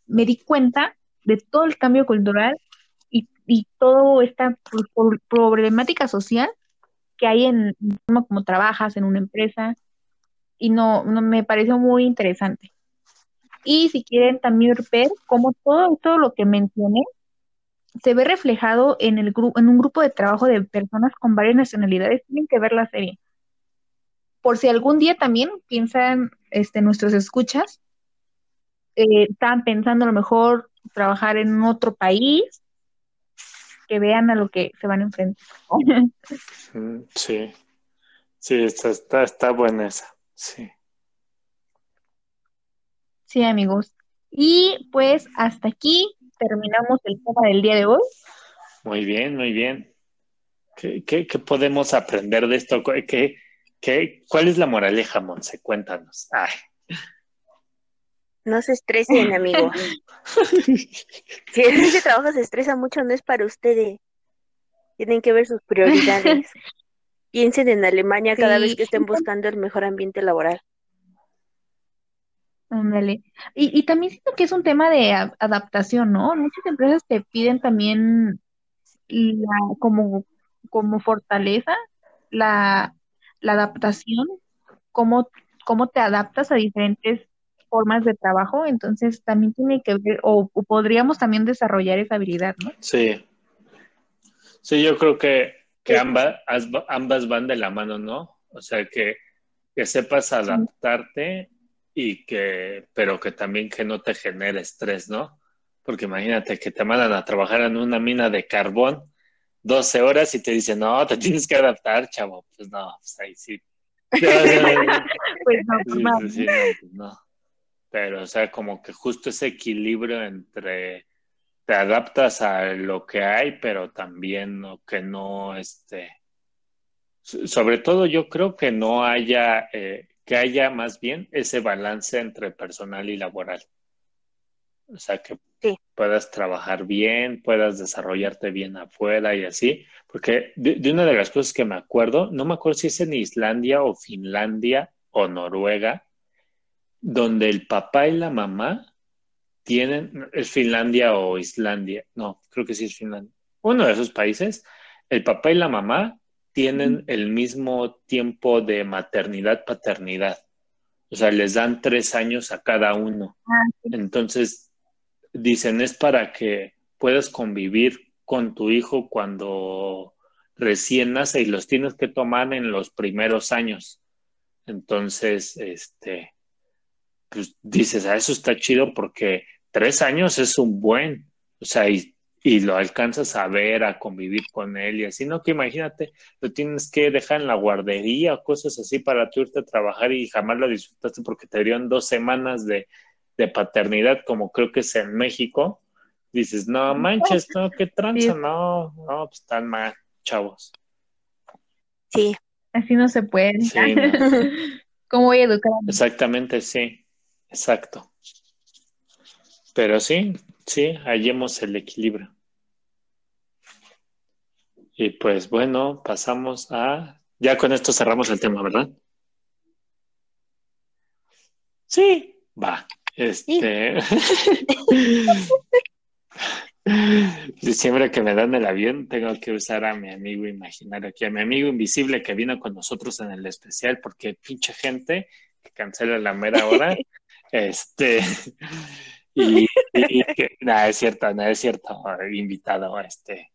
me di cuenta de todo el cambio cultural y, y toda esta problemática social que hay en cómo como trabajas en una empresa y no, no me pareció muy interesante. Y si quieren también ver cómo todo, todo lo que mencioné se ve reflejado en, el en un grupo de trabajo de personas con varias nacionalidades, tienen que ver la serie por si algún día también piensan este, nuestros escuchas, eh, están pensando a lo mejor trabajar en otro país, que vean a lo que se van a enfrentar. Sí, sí, está, está, está buena esa, sí. Sí, amigos. Y pues hasta aquí terminamos el tema del día de hoy. Muy bien, muy bien. ¿Qué, qué, qué podemos aprender de esto? ¿Qué, ¿Qué, ¿Cuál es la moraleja, Monse? Cuéntanos. No se estresen, amigo. si ese trabajo se estresa mucho, no es para ustedes. Tienen que ver sus prioridades. Piensen en Alemania cada vez que estén buscando el mejor ambiente laboral. Ándale. Y, y también siento que es un tema de adaptación, ¿no? Muchas empresas te piden también como, como fortaleza la, la adaptación, cómo, cómo te adaptas a diferentes formas de trabajo, entonces también tiene que ver, o, podríamos también desarrollar esa habilidad, ¿no? Sí. Sí, yo creo que, que ambas, ambas van de la mano, ¿no? O sea, que, que sepas adaptarte y que, pero que también que no te genere estrés, ¿no? Porque imagínate que te mandan a trabajar en una mina de carbón 12 horas y te dicen, no, te tienes que adaptar, chavo. Pues no, pues ahí sí. pues no, pues no. Pero, o sea, como que justo ese equilibrio entre te adaptas a lo que hay, pero también que no, este, sobre todo yo creo que no haya eh, que haya más bien ese balance entre personal y laboral. O sea, que puedas trabajar bien, puedas desarrollarte bien afuera y así. Porque de, una de las cosas que me acuerdo, no me acuerdo si es en Islandia o Finlandia o Noruega, donde el papá y la mamá tienen, es Finlandia o Islandia, no, creo que sí es Finlandia, uno de esos países, el papá y la mamá tienen el mismo tiempo de maternidad-paternidad. O sea, les dan tres años a cada uno. Ah, Entonces, dicen, es para que puedas convivir con tu hijo cuando recién nace y los tienes que tomar en los primeros años. Entonces, este, pues dices, ah, eso está chido porque tres años es un buen, o sea, y y lo alcanzas a ver, a convivir con él y así, no que imagínate, lo tienes que dejar en la guardería o cosas así para tú irte a trabajar y jamás lo disfrutaste porque te dieron dos semanas de, paternidad, como creo que es en México, dices, no manches, no, qué tranza, no, no, pues están mal, chavos. Sí. Así no se puede. Sí, ¿Cómo voy a educar? Exactamente, sí, exacto. Pero sí, sí, hallemos el equilibrio. Y pues bueno, pasamos a... Ya con esto cerramos el tema, ¿verdad? Sí, va. Este. Siempre que me dan el avión, tengo que usar a mi amigo imaginario aquí, a mi amigo invisible que vino con nosotros en el especial, porque pinche gente que cancela la mera hora. este. Y, nada, es cierto, nada, es cierto, invitado, este.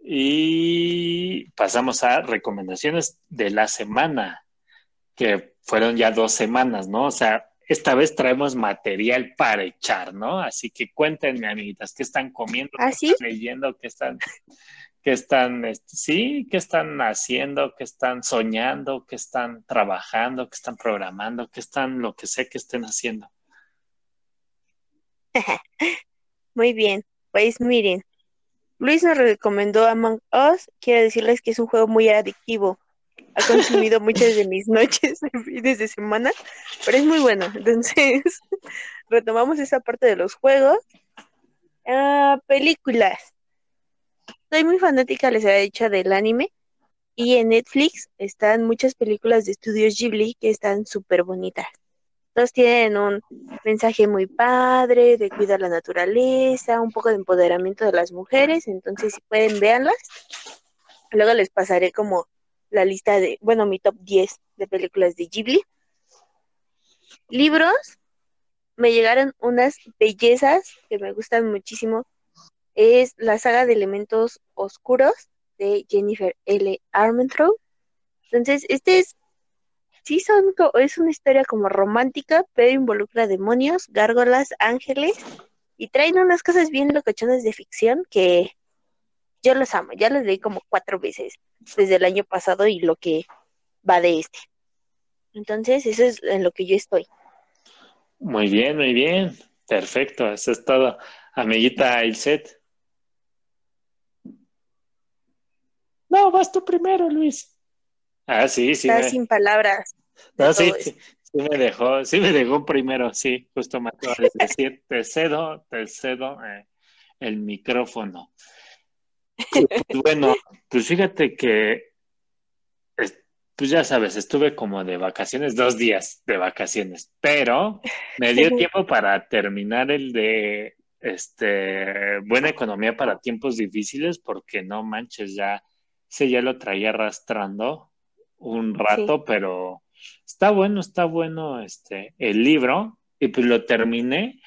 Y pasamos a recomendaciones de la semana, que fueron ya dos semanas, ¿no? O sea, esta vez traemos material para echar, ¿no? Así que cuéntenme, amiguitas, ¿qué están comiendo? ¿Ah, ¿Qué están leyendo? ¿Qué están, qué están, este, sí, qué están haciendo? ¿Qué están soñando? ¿Qué están trabajando? ¿Qué están programando? ¿Qué están, lo que sé que estén haciendo? Muy bien, pues miren, Luis nos recomendó Among Us. Quiero decirles que es un juego muy adictivo. Ha consumido muchas de mis noches y fines de semana, pero es muy bueno. Entonces, retomamos esa parte de los juegos. Ah, películas. Soy muy fanática, les he dicho, del anime. Y en Netflix están muchas películas de estudios Ghibli que están súper bonitas. Todos tienen un mensaje muy padre de cuidar la naturaleza, un poco de empoderamiento de las mujeres, entonces si pueden verlas. Luego les pasaré como la lista de, bueno, mi top 10 de películas de Ghibli. Libros, me llegaron unas bellezas que me gustan muchísimo. Es la saga de elementos oscuros de Jennifer L. Armentrout. Entonces, este es sí son, es una historia como romántica, pero involucra demonios, gárgolas, ángeles, y traen unas cosas bien locochonas de ficción que yo los amo, ya los leí como cuatro veces desde el año pasado y lo que va de este. Entonces, eso es en lo que yo estoy. Muy bien, muy bien. Perfecto, eso es todo. Amiguita Ilset. No, vas tú primero, Luis. Ah, sí, sí. Está sin palabras. No, sí, Sí me dejó, sí me dejó primero, sí, justo me acabo de decir, te cedo, te cedo eh, el micrófono. Pues, bueno, pues fíjate que, pues ya sabes, estuve como de vacaciones, dos días de vacaciones, pero me dio tiempo para terminar el de este buena economía para tiempos difíciles, porque no manches, ya, ese ya lo traía arrastrando un rato, pero está bueno, está bueno este el libro, y pues lo terminé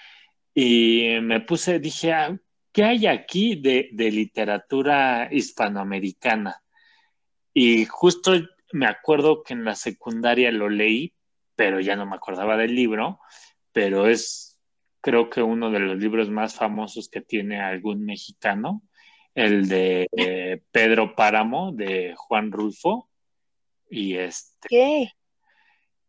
y me puse, dije, ah, ¿qué hay aquí de, literatura hispanoamericana? Y justo me acuerdo que en la secundaria lo leí, pero ya no me acordaba del libro, pero es creo que uno de los libros más famosos que tiene algún mexicano, el de eh, Pedro Páramo, de Juan Rulfo. Y este. ¿Qué?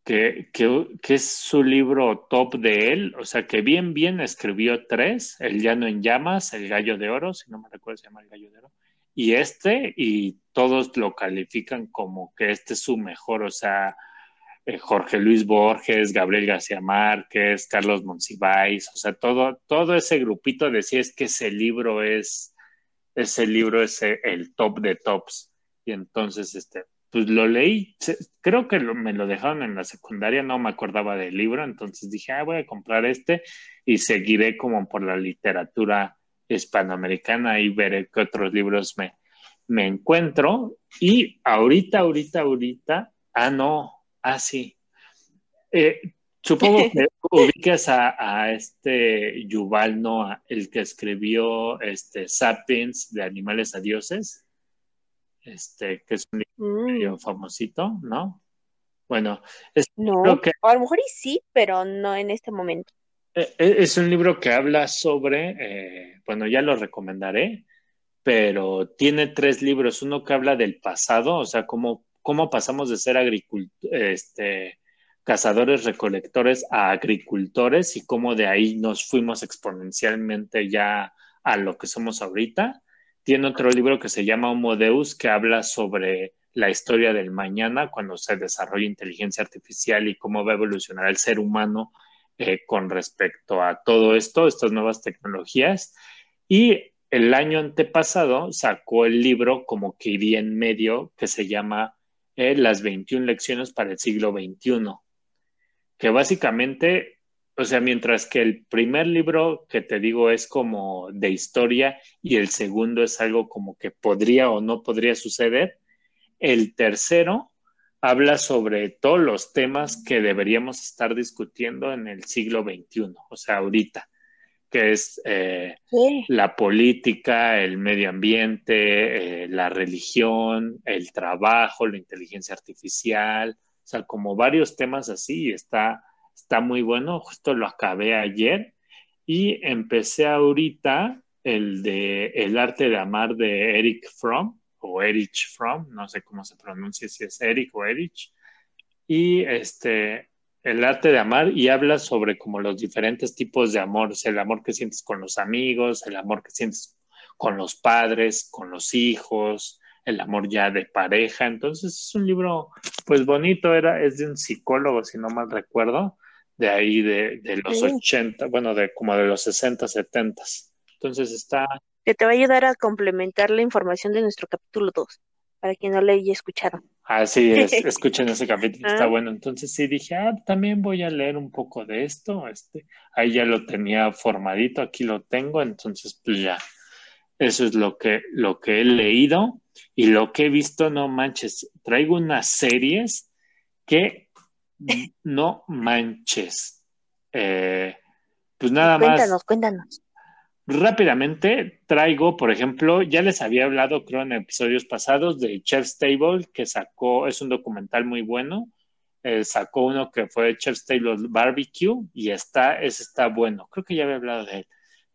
Que, que, es su libro top de él, o sea que bien, bien escribió tres, El Llano en Llamas, El Gallo de Oro, si no me recuerdo se llama El Gallo de Oro, y este, y todos lo califican como que este es su mejor, o sea, eh, Jorge Luis Borges, Gabriel García Márquez, Carlos Monsiváis, o sea, todo, todo ese grupito decía es que ese libro es, ese libro es el top de tops. Y entonces, este, pues lo leí, creo que me lo dejaron en la secundaria, no me acordaba del libro, entonces dije, ah, voy a comprar este y seguiré como por la literatura hispanoamericana y veré qué otros libros me, me encuentro. Y ahorita, ahorita, ahorita, ah, no, ah, sí. Eh, supongo que ubicas a, a, este Yuval Noah, el que escribió este Sapiens de Animales a Dioses este, que es un libro mm. famosito, ¿no? Bueno, es no, que, a lo mejor sí, pero no en este momento. E, e, es un libro que habla sobre, eh, bueno, ya lo recomendaré, pero tiene tres libros. Uno que habla del pasado, o sea, cómo, cómo pasamos de ser este, cazadores recolectores a agricultores y cómo de ahí nos fuimos exponencialmente ya a lo que somos ahorita. Tiene otro libro que se llama Homo Deus, que habla sobre la historia del mañana, cuando se desarrolla inteligencia artificial y cómo va a evolucionar el ser humano eh, con respecto a todo esto, estas nuevas tecnologías. Y el año antepasado sacó el libro como que iría en medio, que se llama eh, Las 21 lecciones para el siglo XXI, que básicamente o sea, mientras que el primer libro que te digo es como de historia y el segundo es algo como que podría o no podría suceder, el tercero habla sobre todos los temas que deberíamos estar discutiendo en el siglo XXI, o sea, ahorita, que es eh, la política, el medio ambiente, eh, la religión, el trabajo, la inteligencia artificial, o sea, como varios temas así, está está muy bueno, justo lo acabé ayer y empecé ahorita el de El arte de amar de Eric Fromm o Erich Fromm, no sé cómo se pronuncia, si es Eric o Erich, y este, el arte de amar y habla sobre como los diferentes tipos de amor, el amor que sientes con los amigos, el amor que sientes con los padres, con los hijos, el amor ya de pareja. Entonces es un libro, pues bonito, era, es de un psicólogo, si no mal recuerdo, de ahí de, los 80, bueno, de como de los 60, 70. Entonces está... Que te va a ayudar a complementar la información de nuestro capítulo 2, para quien no le haya escuchado. Ah, sí, escuchen ese capítulo, está ah. bueno. Entonces sí dije, ah, también voy a leer un poco de esto. Este, ahí ya lo tenía formadito, aquí lo tengo, entonces pues ya. Eso es lo que, lo que he leído y lo que he visto, no manches, traigo unas series que no manches. Eh, pues nada más. Cuéntanos, cuéntanos. Rápidamente traigo, por ejemplo, ya les había hablado, creo, en episodios pasados de Chef's Table, que sacó, es un documental muy bueno. Eh, sacó uno que fue Chef's Table Barbecue y está, ese está bueno. Creo que ya había hablado de él.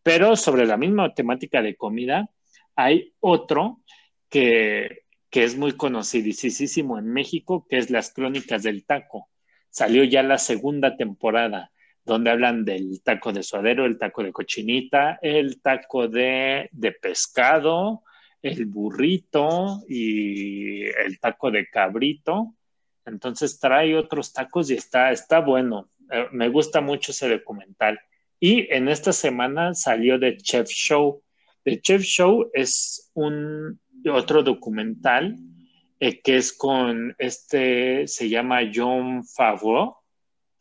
Pero sobre la misma temática de comida, hay otro que, que es muy conocidísimo en México, que es Las Crónicas del Taco salió ya la segunda temporada, donde hablan del taco de suadero, el taco de cochinita, el taco de, pescado, el burrito y el taco de cabrito. Entonces trae otros tacos y está, está bueno. Eh, me gusta mucho ese documental. Y en esta semana salió The Chef Show. The Chef Show es un otro documental eh, que es con este, se llama John Favreau,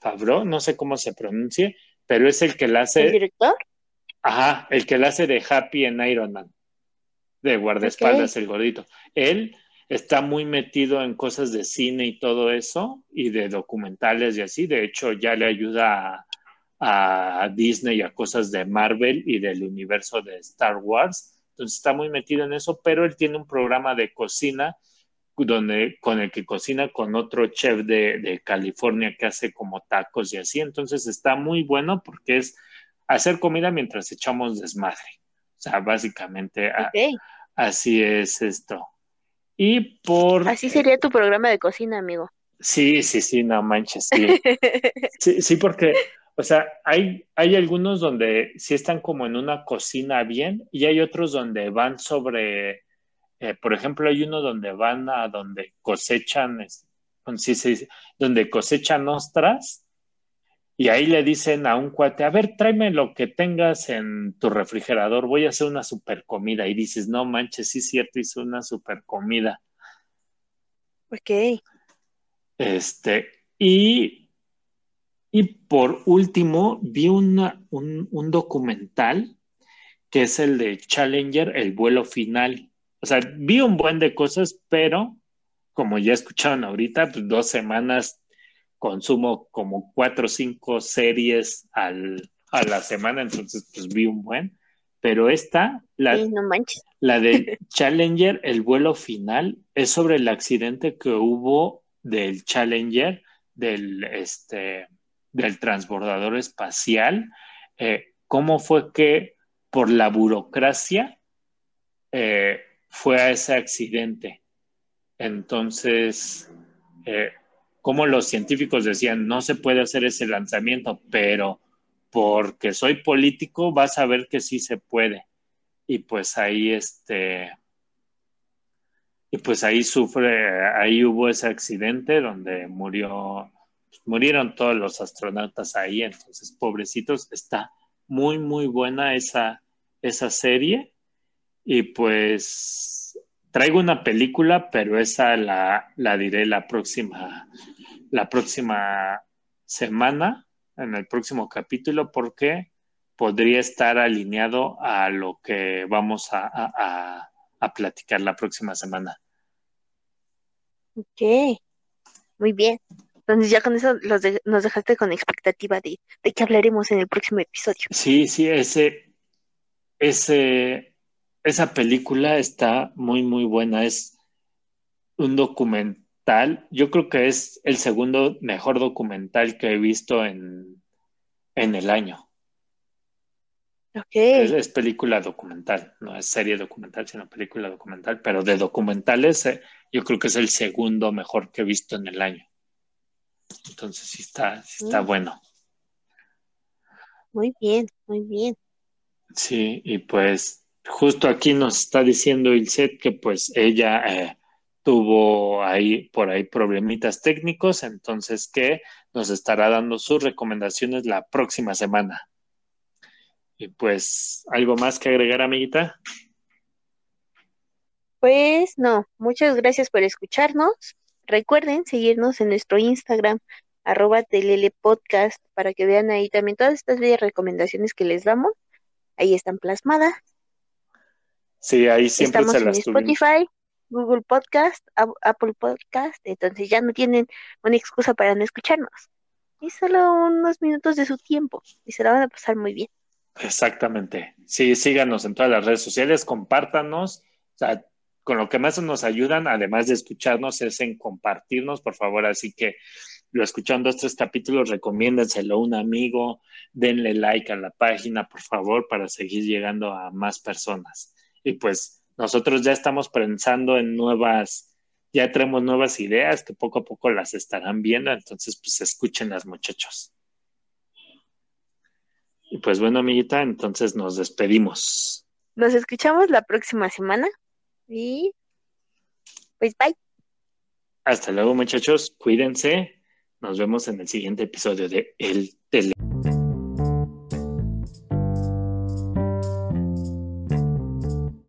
Favreau, no sé cómo se pronuncie, pero es el que la hace. ¿El director? Ajá, el que la hace de Happy en Iron Man, de guardaespaldas, el gordito. Él está muy metido en cosas de cine y todo eso, y de documentales y así. De hecho, ya le ayuda a, a Disney a cosas de Marvel y del universo de Star Wars. Entonces está muy metido en eso, pero él tiene un programa de cocina donde, con el que cocina con otro chef de, de, California que hace como tacos y así. Entonces está muy bueno porque es hacer comida mientras echamos desmadre. O sea, básicamente okay. a, así es esto. Y por... Así sería tu programa de cocina, amigo. Sí, sí, sí, no manches, sí. sí, sí, porque, o sea, hay, hay algunos donde sí están como en una cocina bien y hay otros donde van sobre eh, por ejemplo, hay uno donde van a donde cosechan, sí, sí, donde cosechan ostras y ahí le dicen a un cuate, a ver, tráeme lo que tengas en tu refrigerador, voy a hacer una super comida. Y dices, no manches, sí es cierto, hice una super comida. Ok. Este, y, y por último, vi una, un, un documental que es el de Challenger, el vuelo final. O sea, vi un buen de cosas, pero como ya escucharon ahorita, pues dos semanas consumo como cuatro o cinco series al, a la semana, entonces pues vi un buen. Pero esta, la, sí, no la de Challenger, el vuelo final, es sobre el accidente que hubo del Challenger, del, este, del transbordador espacial. Eh, ¿Cómo fue que por la burocracia eh, fue a ese accidente. Entonces, eh, como los científicos decían, no se puede hacer ese lanzamiento, pero porque soy político, vas a ver que sí se puede. Y pues ahí, este, y pues ahí sufre, ahí hubo ese accidente donde murió, murieron todos los astronautas ahí, entonces, pobrecitos, está muy, muy buena esa, esa serie y pues traigo una película, pero esa la, la diré la próxima, la próxima semana, en el próximo capítulo, porque podría estar alineado a lo que vamos a, a, a platicar la próxima semana. Ok, muy bien. Entonces ya con eso los de, nos dejaste con expectativa de, de que hablaremos en el próximo episodio. Sí, sí, ese, ese, esa película está muy, muy buena. Es un documental. Yo creo que es el segundo mejor documental que he visto en, en el año. Okay. Es, es, película documental, no es serie documental, sino película documental, pero de documentales eh, yo creo que es el segundo mejor que he visto en el año. Entonces sí está, sí está mm. bueno. Muy bien, muy bien. Sí, y pues justo aquí nos está diciendo Ilset que pues ella eh, tuvo ahí por ahí problemitas técnicos, entonces que nos estará dando sus recomendaciones la próxima semana. Y pues, ¿algo más que agregar, amiguita? Pues no, muchas gracias por escucharnos. Recuerden seguirnos en nuestro Instagram, arroba podcast, para que vean ahí también todas estas bellas recomendaciones que les damos. Ahí están plasmadas. Sí, ahí siempre Estamos se en las Spotify, Google Podcast, Apple Podcast, entonces ya no tienen una excusa para no escucharnos. Y solo unos minutos de su tiempo y se la van a pasar muy bien. Exactamente. Sí, síganos en todas las redes sociales, compártanos. O sea, con lo que más nos ayudan, además de escucharnos, es en compartirnos, por favor. Así que lo escuchan dos, tres capítulos, recomiéndenselo a un amigo, denle like a la página, por favor, para seguir llegando a más personas y pues nosotros ya estamos pensando en nuevas, ya tenemos nuevas ideas que poco a poco las estarán viendo, entonces pues escuchen las muchachos. Y pues bueno, amiguita, entonces nos despedimos. Nos escuchamos la próxima semana y pues bye. Hasta luego, muchachos. Cuídense. Nos vemos en el siguiente episodio de El